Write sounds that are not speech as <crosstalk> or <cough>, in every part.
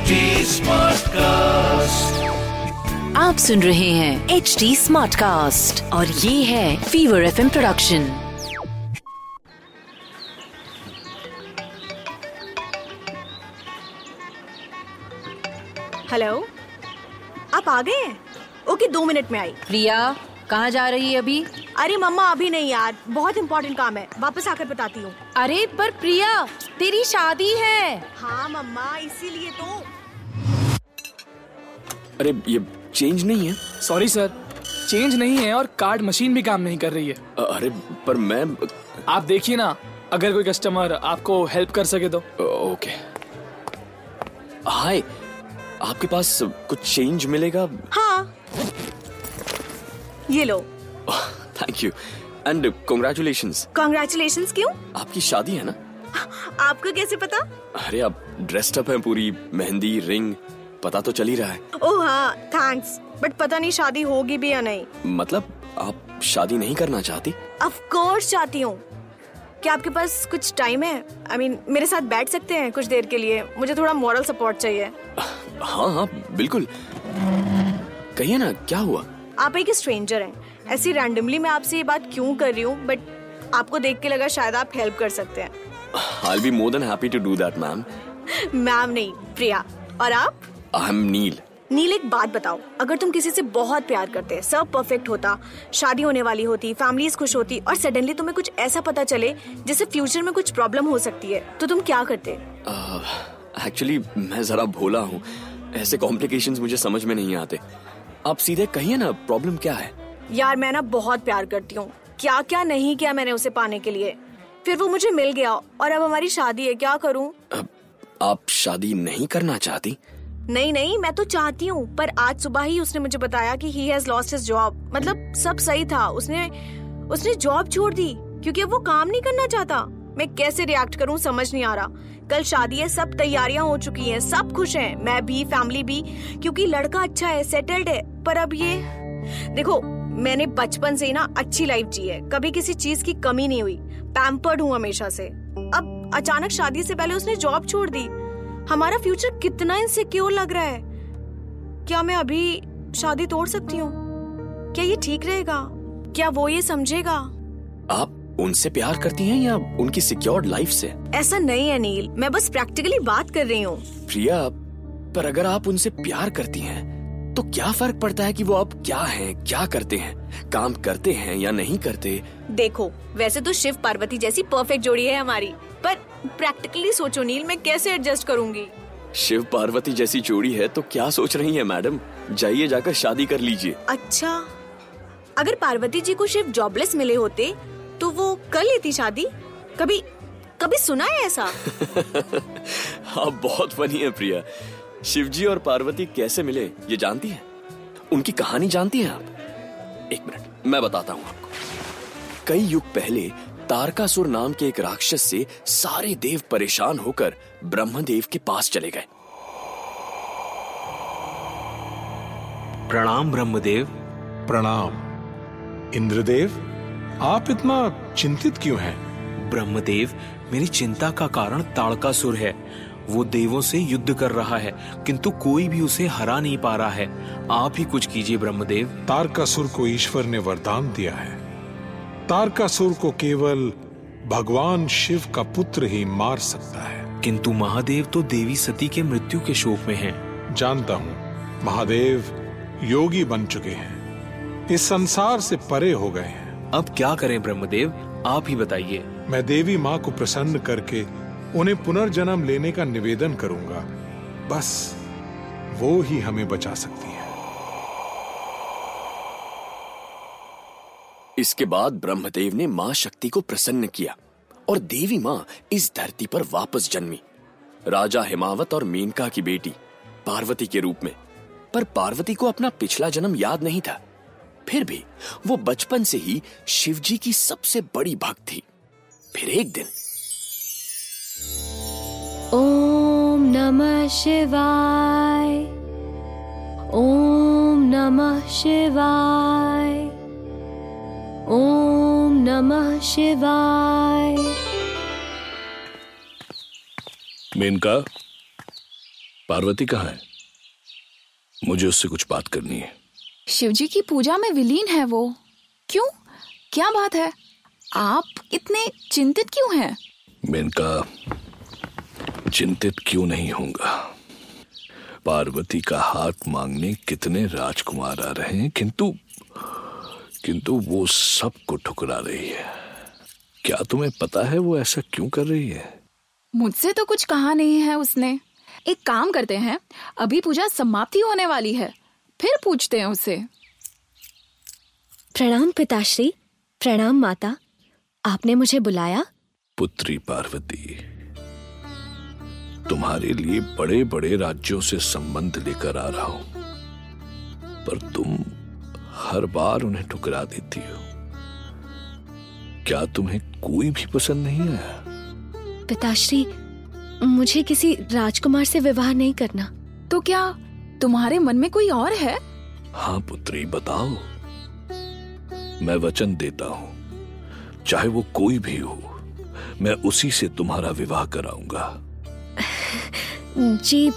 HD Smartcast. आप सुन रहे हैं एच डी स्मार्ट कास्ट और ये है फीवर एफ़ प्रोडक्शन हेलो आप आ गए हैं? ओके दो मिनट में आई। प्रिया कहाँ जा रही है अभी? अरे मम्मा अभी नहीं यार। बहुत इम्पोर्टेंट काम है। वापस आकर बताती हूँ। अरे पर प्रिया तेरी शादी है। हाँ मम्मा इसीलिए तो। अरे ये चेंज नहीं है? सॉरी सर चेंज नहीं है और कार्ड मशीन भी काम नहीं कर रही है। अ- अरे पर मैं आप देखिए ना अगर कोई कस्टमर आपको हेल्प कर सके तो। ओके हाय आपके पास कुछ चेंज मिलेगा? हाँ। ये लो। Thank you and congratulations congratulation क्यों? आपकी शादी है ना? आपको कैसे पता? अरे आप ड्रेस्ड अप हैं पूरी मेहंदी रिंग पता तो चल ही रहा है। ओह हाँ थैंक्स बट पता नहीं शादी होगी भी या नहीं। मतलब आप शादी नहीं करना चाहती? ऑफ़ कोर्स चाहती हूँ। क्या आपके पास कुछ टाइम है? आई I मीन mean, मेरे साथ बैठ सकते हैं कुछ देर के लिए। मुझे थोड़ा मॉरल सपोर्ट चाहिए। हाँ हाँ बिल्कुल। कहिए ना क्या हुआ? आप एक स्ट्रेंजर हैं। ऐसी रैंडमली मैं आपसे ये बात क्यों कर रही हूँ? बट आपको देख के लगा शायद आप हेल्प कर सकते हैं। I be more than happy to do that ma'am ma'am नहीं प्रिया। और आप? आई एम नील नील एक बात बताओ। अगर तुम किसी से बहुत प्यार करते सब परफेक्ट होता शादी होने वाली होती फैमिलीज़ खुश होती और सडनली तुम्हें कुछ ऐसा पता चले जिससे फ्यूचर में कुछ प्रॉब्लम हो सकती है तो तुम क्या करते? एक्चुअली uh, मैं जरा भोला हूँ। ऐसे कॉम्प्लिकेशंस मुझे समझ में नहीं आते। आप सीधे कहिए ना प्रॉब्लम क्या है? यार मैं ना बहुत प्यार करती हूँ। क्या क्या नहीं किया मैंने उसे पाने के लिए। फिर वो मुझे मिल गया और अब हमारी शादी है क्या करूँ? आप शादी नहीं करना चाहती? नहीं नहीं मैं तो चाहती हूँ पर आज सुबह ही उसने मुझे बताया कि he has lost his job मतलब सब सही था। उसने उसने जॉब छोड़ दी क्योंकि अब वो काम नहीं करना चाहता। मैं कैसे रिएक्ट करूँ समझ नहीं आ रहा। कल शादी है सब तैयारियाँ हो चुकी हैं सब खुश हैं। मैं भी फैमिली भी क्योंकि लड़का अच्छा है सेटल्ड है। पर अब ये देखो मैंने बचपन से ही ना अच्छी लाइफ जी है। कभी किसी चीज़ की कमी नहीं हुई। पैम्पर्ड हूँ हमेशा से। अब अचानक शादी से पहले उसने जॉब छोड़ दी। हमारा फ्यूचर कितना इनसिक्योर लग रहा है। क्या मैं अभी शादी तोड़ सकती हूँ? क्या ये ठीक रहेगा? क्या वो ये समझेगा? आप उनसे प्यार करती हैं या उनकी सिक्योर्ड लाइफ से? ऐसा नहीं है नील। मैं बस प्रैक्टिकली बात कर रही हूँ। प्रिया पर अगर आप उनसे प्यार करती हैं तो क्या फ़र्क पड़ता है कि वो अब क्या है क्या करते हैं? काम करते हैं या नहीं करते? देखो वैसे तो शिव पार्वती जैसी परफेक्ट जोड़ी है हमारी पर प्रैक्टिकली सोचो नील मैं कैसे एडजस्ट करूँगी? शिव पार्वती जैसी जोड़ी है तो क्या सोच रही है मैडम? जाइए जाकर शादी कर लीजिए। अच्छा अगर पार्वती जी को शिव जॉबलेस मिले होते तो वो कर लेती शादी? कभी कभी सुना है ऐसा? आप <laughs> बहुत फनी है प्रिया। शिवजी और पार्वती कैसे मिले ये जानती है? उनकी कहानी जानती हैं आप? एक मिनट मैं बताता हूँ आपको। कई युग पहले तारकासुर नाम के एक राक्षस से सारे देव परेशान होकर ब्रह्मदेव के पास चले गए। प्रणाम ब्रह्मदेव। प्रणाम। इंद्रदेव आप इतना चिंतित क्यों हैं? ब्रह्मदेव मेरी चिंता का कारण ताड़कासुर है। वो देवों से युद्ध कर रहा है किंतु कोई भी उसे हरा नहीं पा रहा है। आप ही कुछ कीजिए ब्रह्मदेव। तारकासुर को ईश्वर ने वरदान दिया है। तारकासुर को केवल भगवान शिव का पुत्र ही मार सकता है। किंतु महादेव तो देवी सती के मृत्यु के शोक में हैं। जानता हूँ महादेव योगी बन चुके हैं। इस संसार से परे हो गए हैं। अब क्या करें ब्रह्मदेव? आप ही बताइए। मैं देवी माँ को प्रसन्न करके उन्हें पुनर्जन्म लेने का निवेदन करूँगा। बस, वो ही हमें बचा सकती है। इसके बाद ब्रह्मदेव ने माँ शक्ति को प्रसन्न किया और देवी माँ इस धरती पर वापस जन्मी। राजा हिमावत और मेनका की बेटी, पार्वती के रूप में। पर पार्वती को अपना पिछला जन्म याद नहीं था। फिर भी वो बचपन से ही शिवजी की सबसे बड़ी भक्त थी। फिर एक दिन ॐ नमः शिवाय। ॐ नमः शिवाय। ॐ नमः शिवाय। मेनका पार्वती कहाँ है? मुझे उससे कुछ बात करनी है। शिवजी की पूजा में विलीन है वो। क्यों? क्या बात है? आप इतने चिंतित क्यों हैं? मेनका चिंतित क्यों नहीं होऊँगा? पार्वती का हाथ मांगने कितने राजकुमार आ रहे हैं किंतु किंतु वो सबको ठुकरा रही है। क्या तुम्हें पता है वो ऐसा क्यों कर रही है? मुझसे तो कुछ कहा नहीं है उसने। एक काम करते हैं अभी पूजा समाप्ति होने वाली है फिर पूछते हैं उसे। प्रणाम पिताश्री प्रणाम माता आपने मुझे बुलाया? पुत्री पार्वती। तुम्हारे लिए बड़े बड़े राज्यों से संबंध लेकर आ रहा हूँ। पर तुम हर बार उन्हें ठुकरा देती हो। क्या तुम्हें कोई भी पसंद नहीं आया? पिताश्री मुझे किसी राजकुमार से विवाह नहीं करना। तो क्या तुम्हारे मन में कोई और है? हाँ पुत्री बताओ। मैं वचन देता हूँ। चाहे वो कोई भी हो मैं उसी से तुम्हारा विवाह कराऊँगा। जी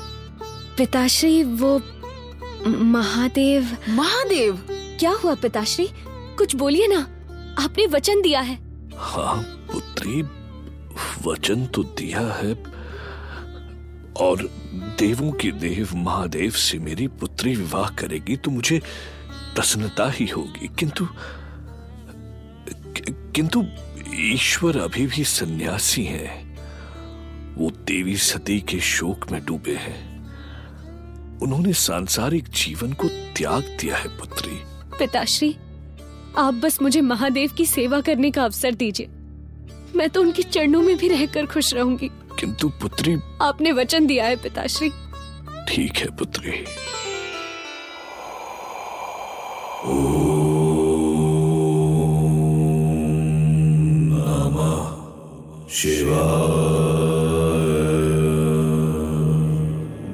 पिताश्री वो महादेव। महादेव? क्या हुआ पिताश्री? कुछ बोलिए ना। आपने वचन दिया है। हाँ पुत्री वचन तो दिया है। और देवों के देव महादेव से मेरी पुत्री विवाह करेगी तो मुझे प्रसन्नता ही होगी। किंतु किंतु ईश्वर अभी भी सन्यासी हैं। वो देवी सती के शोक में डूबे हैं। उन्होंने सांसारिक जीवन को त्याग दिया है पुत्री। पिताश्री आप बस मुझे महादेव की सेवा करने का अवसर दीजिए। मैं तो उनके चरणों में भी रहकर खुश रहूँगी। किंतु पुत्री आपने वचन दिया है पिताश्री। ठीक है पुत्री।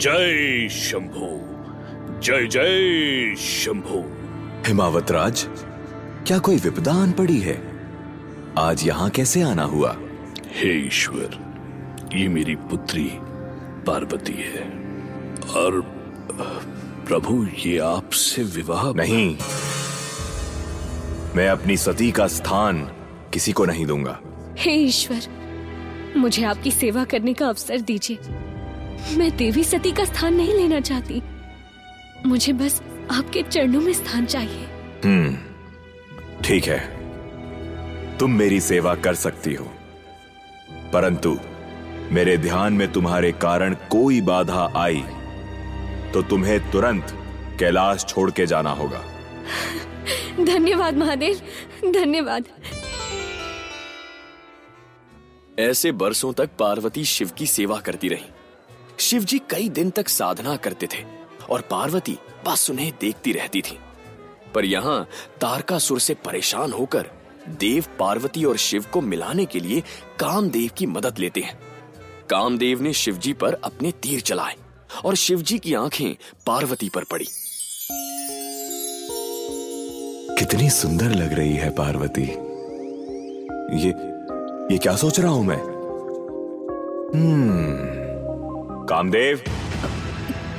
जय शंभो। जय जय शंभो। हिमावत राज क्या कोई विपदा आन पड़ी है? आज यहाँ कैसे आना हुआ? हे ईश्वर ये मेरी पुत्री पार्वती है और प्रभु ये आपसे विवाह नहीं मैं अपनी सती का स्थान किसी को नहीं दूँगा। हे ईश्वर मुझे आपकी सेवा करने का अवसर दीजिए। मैं देवी सती का स्थान नहीं लेना चाहती। मुझे बस आपके चरणों में स्थान चाहिए। हम्म ठीक है। तुम मेरी सेवा कर सकती हो। परंतु मेरे ध्यान में तुम्हारे कारण कोई बाधा आई तो तुम्हें तुरंत कैलाश छोड़ के जाना होगा। <laughs> धन्यवाद महादेव धन्यवाद। ऐसे बरसों तक पार्वती शिव की सेवा करती रही। शिव जी कई दिन तक साधना करते थे और पार्वती बस उन्हें देखती रहती थी। पर यहाँ तारकासुर से परेशान होकर देव पार्वती और शिव को मिलाने के लिए कामदेव की मदद लेते हैं। कामदेव ने शिवजी पर अपने तीर चलाए और शिव जी की आँखें पार्वती पर पड़ी। कितनी सुंदर लग रही है पार्वती। ये ये क्या सोच रहा हूँ मैं? हम्म। कामदेव।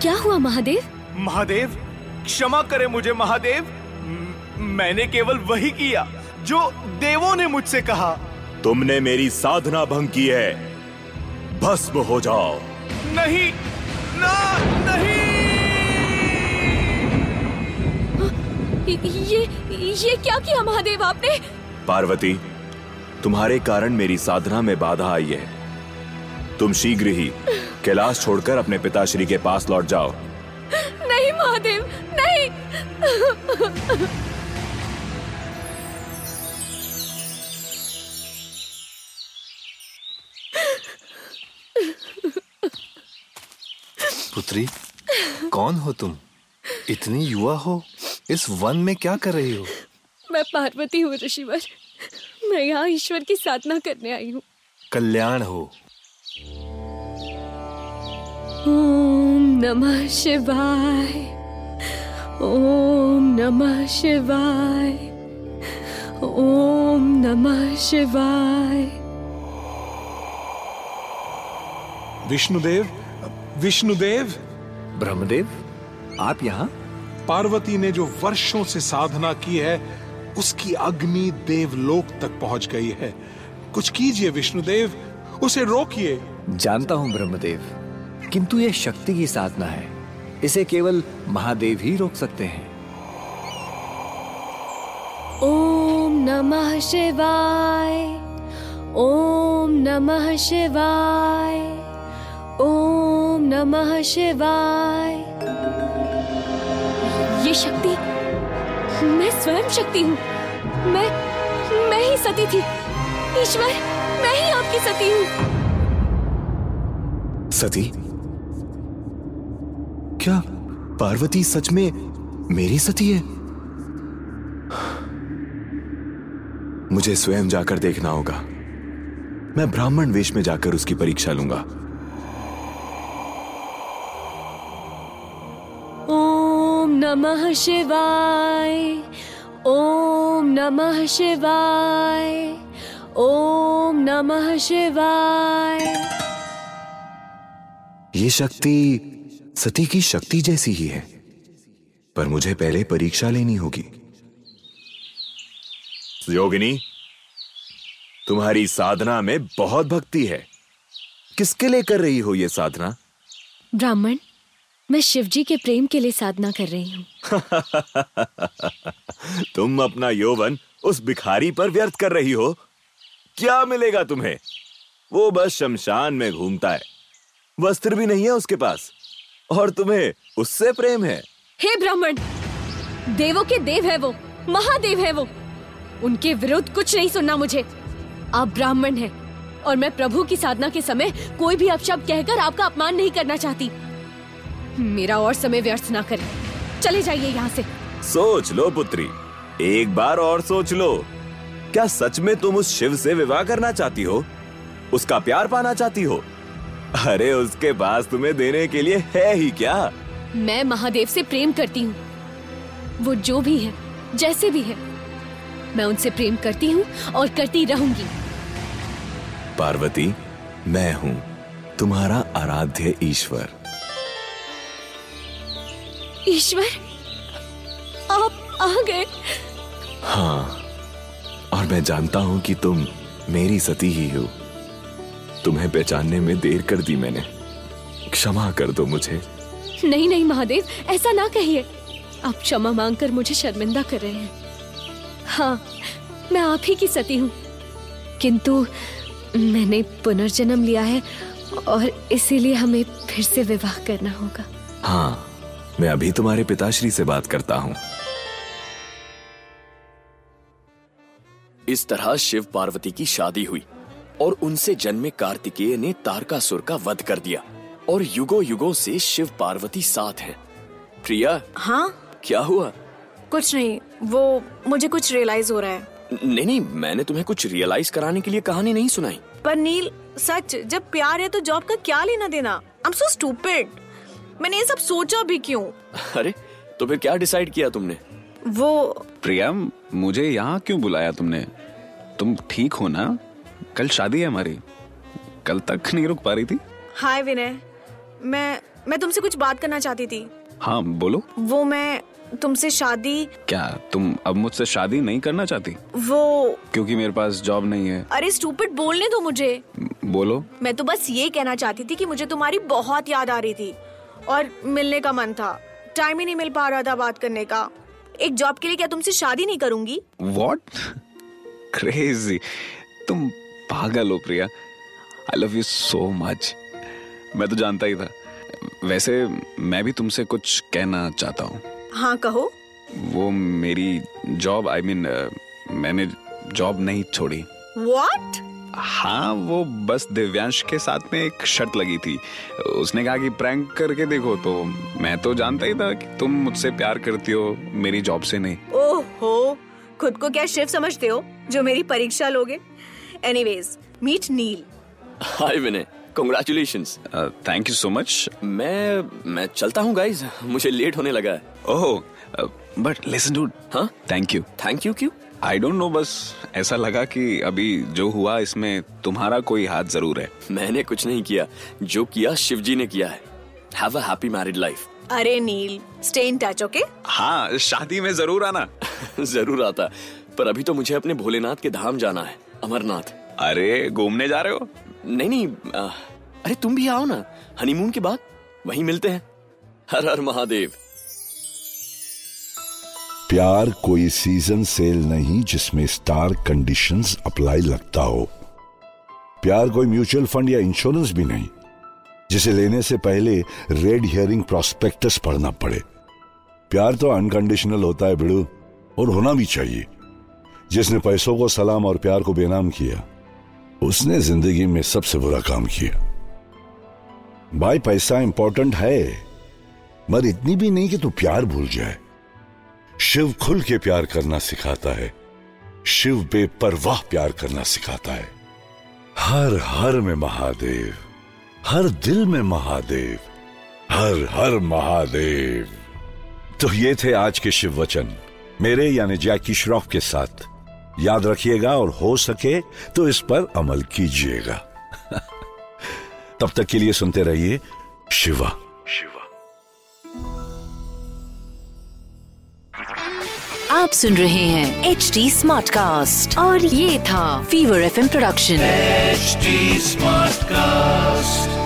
क्या हुआ महादेव? महादेव क्षमा करे मुझे महादेव। मैंने केवल वही किया जो देवों ने मुझसे कहा। तुमने मेरी साधना भंग की है। भस्म हो जाओ। नहीं ना नहीं। ये ये क्या किया महादेव आपने? पार्वती तुम्हारे कारण मेरी साधना में बाधा आई है। तुम शीघ्र ही कैलाश छोड़कर अपने पिताश्री के पास लौट जाओ। नहीं महादेव नहीं। पुत्री कौन हो तुम? इतनी युवा हो इस वन में क्या कर रही हो? मैं पार्वती हूँ ऋषिवर। मैं यहाँ ईश्वर की साधना करने आई हूँ। कल्याण हो ओम नमः शिवाय ओम नमः शिवाय ओम नमः शिवाय। विष्णुदेव विष्णुदेव। ब्रह्मदेव आप यहाँ? पार्वती ने जो वर्षों से साधना की है उसकी अग्नि देवलोक तक पहुँच गई है। कुछ कीजिए विष्णुदेव उसे रोकिए। जानता हूँ ब्रह्मदेव। किंतु यह शक्ति की साधना है। इसे केवल महादेव ही रोक सकते हैं। ओम नमः शिवाय ओम नमः शिवाय ओम नमः शिवाय। ये शक्ति मैं स्वयं शक्ति हूँ। मैं मैं ही सती थी। ईश्वर मैं ही आपकी सती हूँ। सती क्या पार्वती सच में मेरी सती है? मुझे स्वयं जाकर देखना होगा। मैं ब्राह्मण वेश में जाकर उसकी परीक्षा लूँगा। ओम नमः शिवाय ओम नमः शिवाय ओम नमः शिवाय। ये शक्ति सती की शक्ति जैसी ही है। पर मुझे पहले परीक्षा लेनी होगी। योगिनी तुम्हारी साधना में बहुत भक्ति है। किसके लिए कर रही हो ये साधना? ब्राह्मण मैं शिवजी के प्रेम के लिए साधना कर रही हूँ। <laughs> तुम अपना यौवन उस भिखारी पर व्यर्थ कर रही हो। क्या मिलेगा तुम्हें? वो बस शमशान में घूमता है। वस्त्र भी नहीं है उसके पास। और तुम्हें उससे प्रेम है। हे ब्राह्मण देवों के देव है वो महादेव है वो। उनके विरुद्ध कुछ नहीं सुनना मुझे। आप ब्राह्मण हैं और मैं प्रभु की साधना के समय कोई भी अपशब्द कहकर आपका अपमान नहीं करना चाहती। मेरा और समय व्यर्थ ना करें। चले जाइए यहाँ से। सोच लो पुत्री। एक बार और सोच लो। क्या सच में तुम उस शिव से विवाह करना चाहती हो? उसका प्यार पाना चाहती हो? अरे उसके पास तुम्हें देने के लिए है ही क्या? मैं महादेव से प्रेम करती हूँ। वो जो भी है जैसे भी है मैं उनसे प्रेम करती हूँ और करती रहूँगी। पार्वती मैं हूँ तुम्हारा आराध्य ईश्वर। ईश्वर आप आ गए। हाँ और मैं जानता हूँ कि तुम मेरी सती ही हो। तुम्हें पहचानने में देर कर दी मैंने। क्षमा कर दो मुझे। नहीं नहीं महादेव ऐसा ना कहिए। आप क्षमा मांगकर मुझे शर्मिंदा कर रहे हैं। हाँ मैं आप ही की सती हूँ। किंतु मैंने पुनर्जन्म लिया है और इसीलिए हमें फिर से विवाह करना होगा। हाँ मैं अभी तुम्हारे पिताश्री से बात करता हूँ। इस तरह शिव पार्वती की शादी हुई। और उनसे जन्मे कार्तिकेय ने तारकासुर का वध कर दिया और युगो युगो से शिव पार्वती साथ हैं। प्रिया? हाँ? क्या हुआ? कुछ नहीं वो मुझे कुछ रियलाइज़ हो रहा है। नहीं नहीं मैंने तुम्हें कुछ रियलाइज़ कराने के लिए कहानी नहीं सुनाई। पर नील सच जब प्यार है तो जॉब का क्या लेना देना? आई एम सो स्टूपिड मैंने ये सब सोचा भी क्यों? अरे तो फिर क्या डिसाइड किया तुमने? वो प्रिया मुझे यहाँ क्यों बुलाया तुमने? तुम ठीक हो ना? कल शादी है हमारी। कल तक नहीं रुक पा रही थी। हाय विनय मैं मैं तुमसे कुछ बात करना चाहती थी। हाँ बोलो। वो मैं तुमसे शादी क्या तुम अब मुझसे शादी नहीं करना चाहती? वो क्योंकि मेरे पास जॉब नहीं है। अरे स्टूपिड बोलने दो मुझे। बोलो। मैं तो बस ये कहना चाहती थी कि मुझे तुम्हारी बहुत याद आ रही थी और मिलने का मन था। टाइम ही नहीं मिल पा रहा था बात करने का। एक जॉब के लिए क्या तुमसे शादी नहीं करूँगी? वॉट क्रेजी <laughs> तुम पागल हो Priya. I love you so much मैं तो जानता ही था। वैसे मैं भी तुमसे कुछ कहना चाहता हूँ। हाँ कहो। वो मेरी जॉब आई मीन मैंने जॉब नहीं छोड़ी। व्हाट हाँ वो बस दिव्यांश के साथ में एक शर्त लगी थी। उसने कहा कि प्रैंक करके देखो तो मैं तो जानता ही था कि तुम मुझसे प्यार करती हो मेरी जॉब से नहीं। ओहो खुद को क्या शिव समझते हो? जो मेरी परीक्षा लोगे? Anyways meet Neel hi Vinay congratulation thank you so much मैं मैं चलता हूँ गाइज़ मुझे लेट होने लगा है. ओह बट लिसन डू हाँ थैंक यू थैंक यू क्यों? आई डोंट नो बस ऐसा लगा कि अभी जो हुआ इसमें तुम्हारा कोई हाथ ज़रूर है. मैंने कुछ नहीं किया. जो किया शिवजी ने किया है. Have a happy married life अरे Neel stay in touch okay हाँ शादी में ज़रूर आना. <laughs> ज़रूर आता. पर अभी तो मुझे अपने भोलेनाथ के धाम जाना है. अमरनाथ। अरे घूमने जा रहे हो? नहीं नहीं आ, अरे तुम भी आओ ना। हनीमून के बाद वहीं मिलते हैं। हर हर महादेव। प्यार कोई सीज़न सेल नहीं जिसमें स्टार कंडीशंस अप्लाई लगता हो। प्यार कोई म्यूचुअल फंड या इंश्योरेंस भी नहीं जिसे लेने से पहले रेड हियरिंग प्रोस्पेक्टस पढ़ना पड़े। प्यार तो अनकंडीशनल होता है बिड़ू और होना भी चाहिए। जिसने पैसों को सलाम और प्यार को बेनाम किया, उसने ज़िंदगी में सबसे बुरा काम किया। भाई, पैसा इंपॉर्टेंट है, मगर इतनी भी नहीं कि तू प्यार भूल जाए। शिव खुल के प्यार करना सिखाता है, शिव बेपरवाह प्यार करना सिखाता है। हर हर में महादेव, हर दिल में महादेव, हर हर महादेव। तो ये थे आज के शिव वचन, मेरे यानी जैकी श्रॉफ के साथ। याद रखिएगा और हो सके तो इस पर अमल कीजिएगा। <laughs> तब तक के लिए सुनते रहिए शिवा। शिवा। आप सुन रहे हैं एच डी स्मार्ट कास्ट और ये था fever F production H smart cast